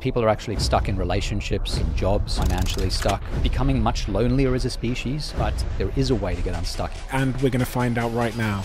People are actually stuck in relationships and jobs, financially stuck, becoming much lonelier as a species, but there is a way to get unstuck. And we're going to find out right now.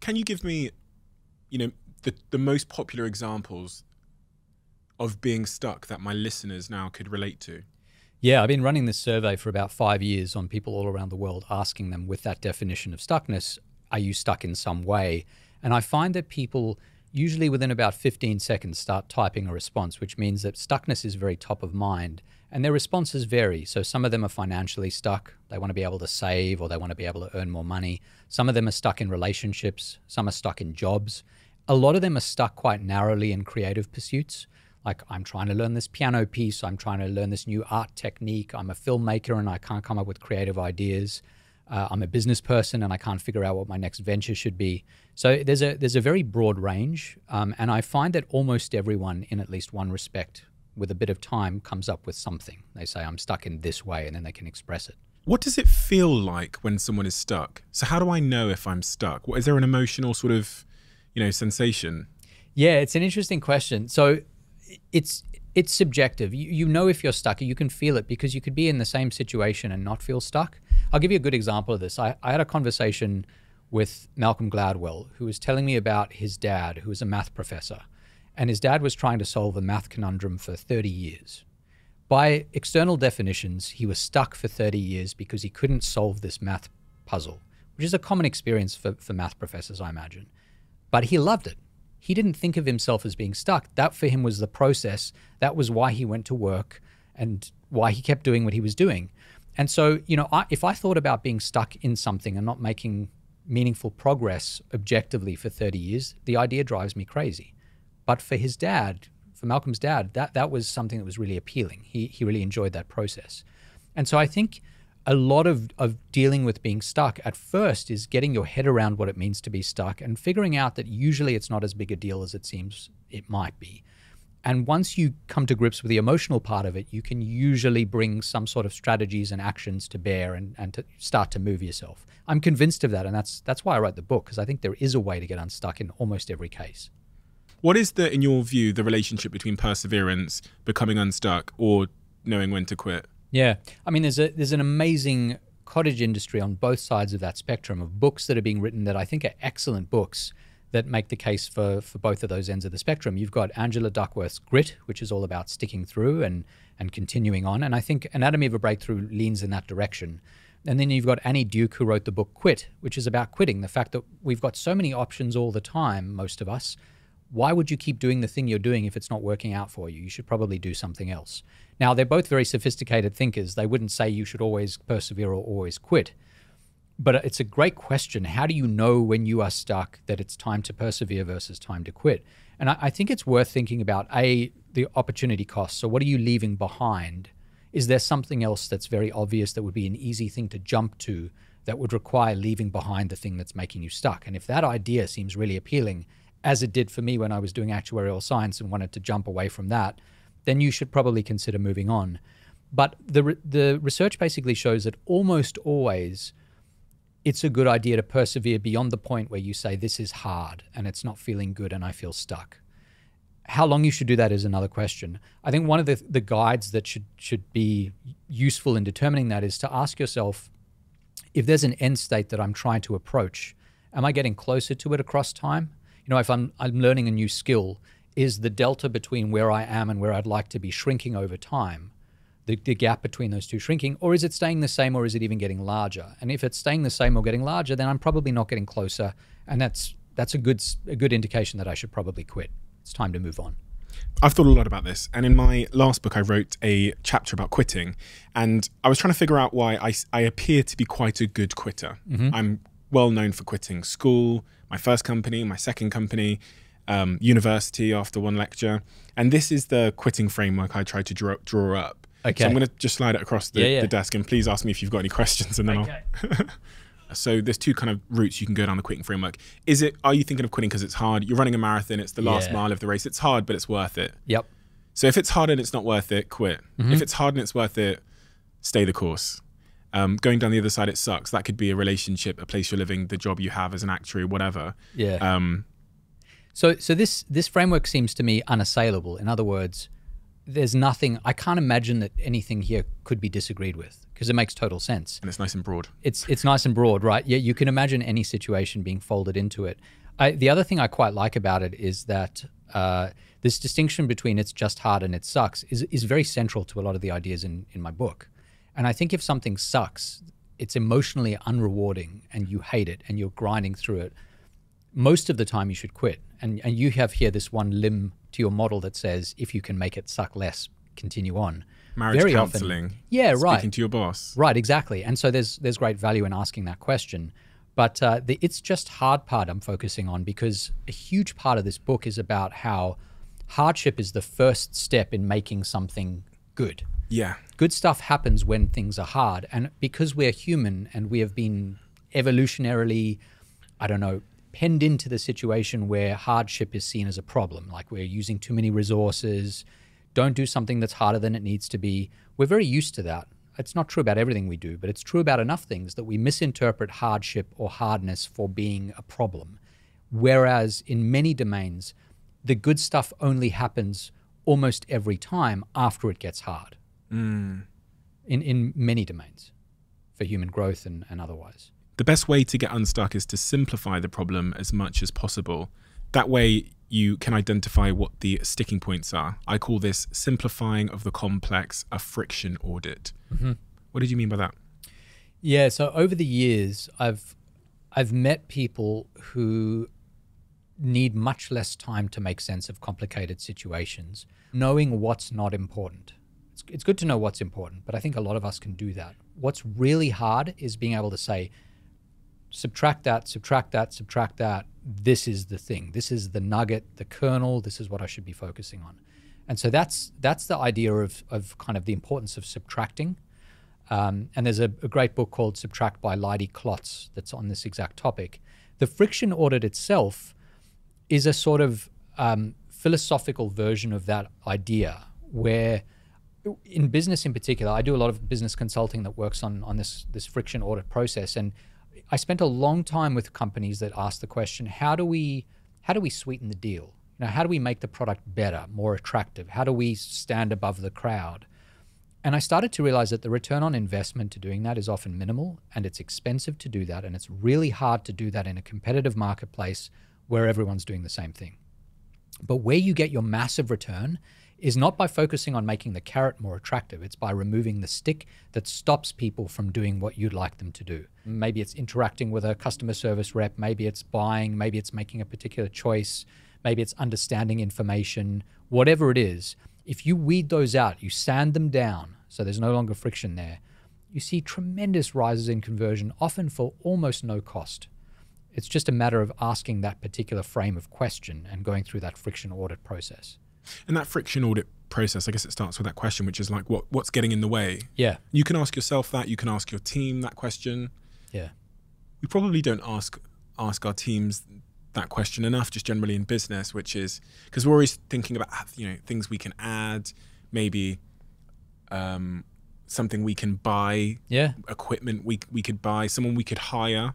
Can you give me, you know, the, the most popular examples of being stuck that my listeners now could relate to? Yeah, I've been running this survey for about five years on people all around the world, asking them with that definition of stuckness, are you stuck in some way? And I find that people usually within about 15 seconds start typing a response, which means that stuckness is very top of mind. And their responses vary. So some of them are financially stuck. They want to be able to save or they want to be able to earn more money. Some of them are stuck in relationships. Some are stuck in jobs. A lot of them are stuck quite narrowly in creative pursuits. Like, I'm trying to learn this piano piece. I'm trying to learn this new art technique. I'm a filmmaker and I can't come up with creative ideas uh, I'm a business person and I can't figure out what my next venture should be. So there's a there's a very broad range, um, and I find that almost everyone, in at least one respect, with a bit of time, comes up with something. They say I'm stuck in this way, and then they can express it. What does it feel like when someone is stuck? So how do I know if I'm stuck? What is there an emotional sort of, you know, sensation? Yeah, it's an interesting question. So it's it's subjective. You, you know if you're stuck, you can feel it because you could be in the same situation and not feel stuck. I'll give you a good example of this. I, I had a conversation with Malcolm Gladwell, who was telling me about his dad, who was a math professor. And his dad was trying to solve a math conundrum for 30 years. By external definitions, he was stuck for 30 years because he couldn't solve this math puzzle, which is a common experience for, for math professors, I imagine. But he loved it. He didn't think of himself as being stuck. That for him was the process. That was why he went to work and why he kept doing what he was doing. And so, you know, I, if I thought about being stuck in something and not making meaningful progress objectively for 30 years, the idea drives me crazy. But for his dad, for Malcolm's dad, that, that was something that was really appealing. He, he really enjoyed that process. And so I think a lot of, of dealing with being stuck at first is getting your head around what it means to be stuck and figuring out that usually it's not as big a deal as it seems it might be. And once you come to grips with the emotional part of it, you can usually bring some sort of strategies and actions to bear and, and to start to move yourself. I'm convinced of that. And that's, that's why I wrote the book, because I think there is a way to get unstuck in almost every case. What is the, in your view, the relationship between perseverance, becoming unstuck, or knowing when to quit? Yeah. I mean, there's, a, there's an amazing cottage industry on both sides of that spectrum of books that are being written that I think are excellent books that make the case for, for both of those ends of the spectrum. You've got Angela Duckworth's Grit, which is all about sticking through and, and continuing on. And I think Anatomy of a Breakthrough leans in that direction. And then you've got Annie Duke, who wrote the book Quit, which is about quitting. The fact that we've got so many options all the time, most of us. Why would you keep doing the thing you're doing if it's not working out for you? You should probably do something else. Now, they're both very sophisticated thinkers. They wouldn't say you should always persevere or always quit but it's a great question. How do you know when you are stuck that it's time to persevere versus time to quit? And I, I, think it's worth thinking about a the opportunity cost. So what are you leaving behind? Is there something else that's very obvious that would be an easy thing to jump to that would require leaving behind the thing that's making you stuck? And if that idea seems really appealing, as it did for me when I was doing actuarial science and wanted to jump away from that, then you should probably consider moving on. But the the research basically shows that almost always it's a good idea to persevere beyond the point where you say, This is hard and it's not feeling good and I feel stuck. How long you should do that is another question. I think one of the, the guides that should, should be useful in determining that is to ask yourself if there's an end state that I'm trying to approach, am I getting closer to it across time? You know, if I'm, I'm learning a new skill, is the delta between where I am and where I'd like to be shrinking over time? The, the gap between those two shrinking, or is it staying the same, or is it even getting larger? And if it's staying the same or getting larger, then I'm probably not getting closer, and that's that's a good a good indication that I should probably quit. It's time to move on. I've thought a lot about this, and in my last book, I wrote a chapter about quitting, and I was trying to figure out why I, I appear to be quite a good quitter. Mm-hmm. I'm well known for quitting school, my first company, my second company, um, university after one lecture, and this is the quitting framework I tried to draw, draw up. Okay. So I'm going to just slide it across the, yeah, yeah. the, desk and please ask me if you've got any questions and then okay. I'll. so there's two kind of routes you can go down the quitting framework. Is it, are you thinking of quitting because it's hard? You're running a marathon, it's the last yeah. mile of the race. It's hard, but it's worth it. Yep. So if it's hard and it's not worth it, quit. Mm-hmm. If it's hard and it's worth it, stay the course. Um, going down the other side, it sucks. That could be a relationship, a place you're living, the job you have as an actuary, whatever. Yeah. Um, So, so this this framework seems to me unassailable. In other words, there's nothing. I can't imagine that anything here could be disagreed with because it makes total sense. And it's nice and broad. It's it's nice and broad, right? Yeah, you can imagine any situation being folded into it. I, the other thing I quite like about it is that uh, this distinction between it's just hard and it sucks is is very central to a lot of the ideas in in my book. And I think if something sucks, it's emotionally unrewarding and you hate it and you're grinding through it. Most of the time, you should quit. And and you have here this one limb your model that says if you can make it suck less, continue on. Marriage Very counseling. often, yeah, right. Speaking to your boss. Right, exactly. And so there's there's great value in asking that question. But uh, the it's just hard part I'm focusing on because a huge part of this book is about how hardship is the first step in making something good. Yeah. Good stuff happens when things are hard, and because we're human and we have been evolutionarily, I don't know, penned into the situation where hardship is seen as a problem, like we're using too many resources, don't do something that's harder than it needs to be. We're very used to that. It's not true about everything we do, but it's true about enough things that we misinterpret hardship or hardness for being a problem. Whereas in many domains, the good stuff only happens almost every time after it gets hard. Mm. In, in many domains for human growth and, and otherwise. The best way to get unstuck is to simplify the problem as much as possible. That way, you can identify what the sticking points are. I call this simplifying of the complex a friction audit. Mm-hmm. What did you mean by that? Yeah, so over the years, I've I've met people who need much less time to make sense of complicated situations, knowing what's not important. It's, it's good to know what's important, but I think a lot of us can do that. What's really hard is being able to say, subtract that, subtract that, subtract that. This is the thing. This is the nugget, the kernel. This is what I should be focusing on. And so that's that's the idea of of kind of the importance of subtracting. Um, and there's a, a great book called Subtract by Leidy Klotz that's on this exact topic. The friction audit itself is a sort of um, philosophical version of that idea where in business in particular, I do a lot of business consulting that works on on this this friction audit process, and I spent a long time with companies that ask the question: How do we how do we sweeten the deal? You know, how do we make the product better, more attractive? How do we stand above the crowd? And I started to realize that the return on investment to doing that is often minimal, and it's expensive to do that, and it's really hard to do that in a competitive marketplace where everyone's doing the same thing. But where you get your massive return is not by focusing on making the carrot more attractive. It's by removing the stick that stops people from doing what you'd like them to do. Maybe it's interacting with a customer service rep, maybe it's buying, maybe it's making a particular choice, maybe it's understanding information, whatever it is. If you weed those out, you sand them down so there's no longer friction there, you see tremendous rises in conversion, often for almost no cost. It's just a matter of asking that particular frame of question and going through that friction audit process. And that friction audit process, I guess it starts with that question, which is like, what what's getting in the way? Yeah, You can ask yourself that. You can ask your team that question. yeah. We probably don't ask ask our teams that question enough, just generally in business, which is because we're always thinking about you know things we can add, maybe um, something we can buy, Yeah. equipment we we could buy, someone we could hire.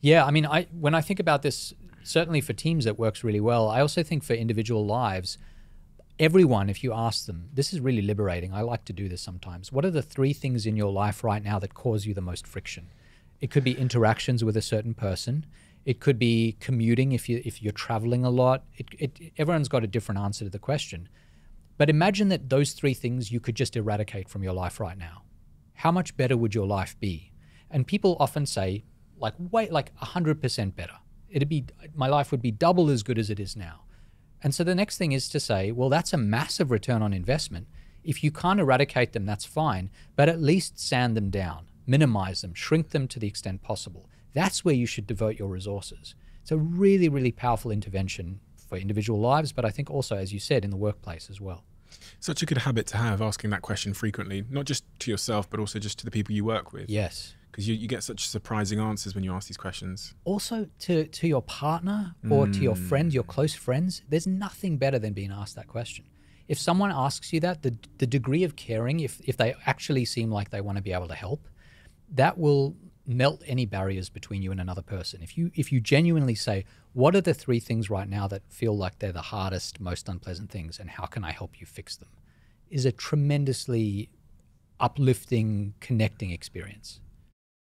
Yeah, I mean, I when I think about this, certainly for teams it works really well. I also think for individual lives, everyone, if you ask them, this is really liberating. I like to do this sometimes. What are the three things in your life right now that cause you the most friction? It could be interactions with a certain person. It could be commuting if you if you're traveling a lot. It, it everyone's got a different answer to the question. But imagine that those three things you could just eradicate from your life right now. How much better would your life be? And people often say, like, wait, like 100% better. It'd be, my life would be double as good as it is now. And so the next thing is to say, well, that's a massive return on investment. If you can't eradicate them, that's fine, but at least sand them down, minimize them, shrink them to the extent possible. That's where you should devote your resources. It's a really, really powerful intervention for individual lives, but I think also, as you said, in the workplace as well. Such a good habit to have, asking that question frequently, not just to yourself, but also just to the people you work with. Yes. Because you, you get such surprising answers when you ask these questions. also to to your partner or to your friends, your mm. close friends, there's nothing better than being asked that question. If someone asks you that, the the degree of caring, if if they actually seem like they want to be able to help, that will melt any barriers between you and another person. If you if you genuinely say, What are the three things right now that feel like they're the hardest, most unpleasant things, and how can I help you fix them? Is a tremendously uplifting, connecting experience.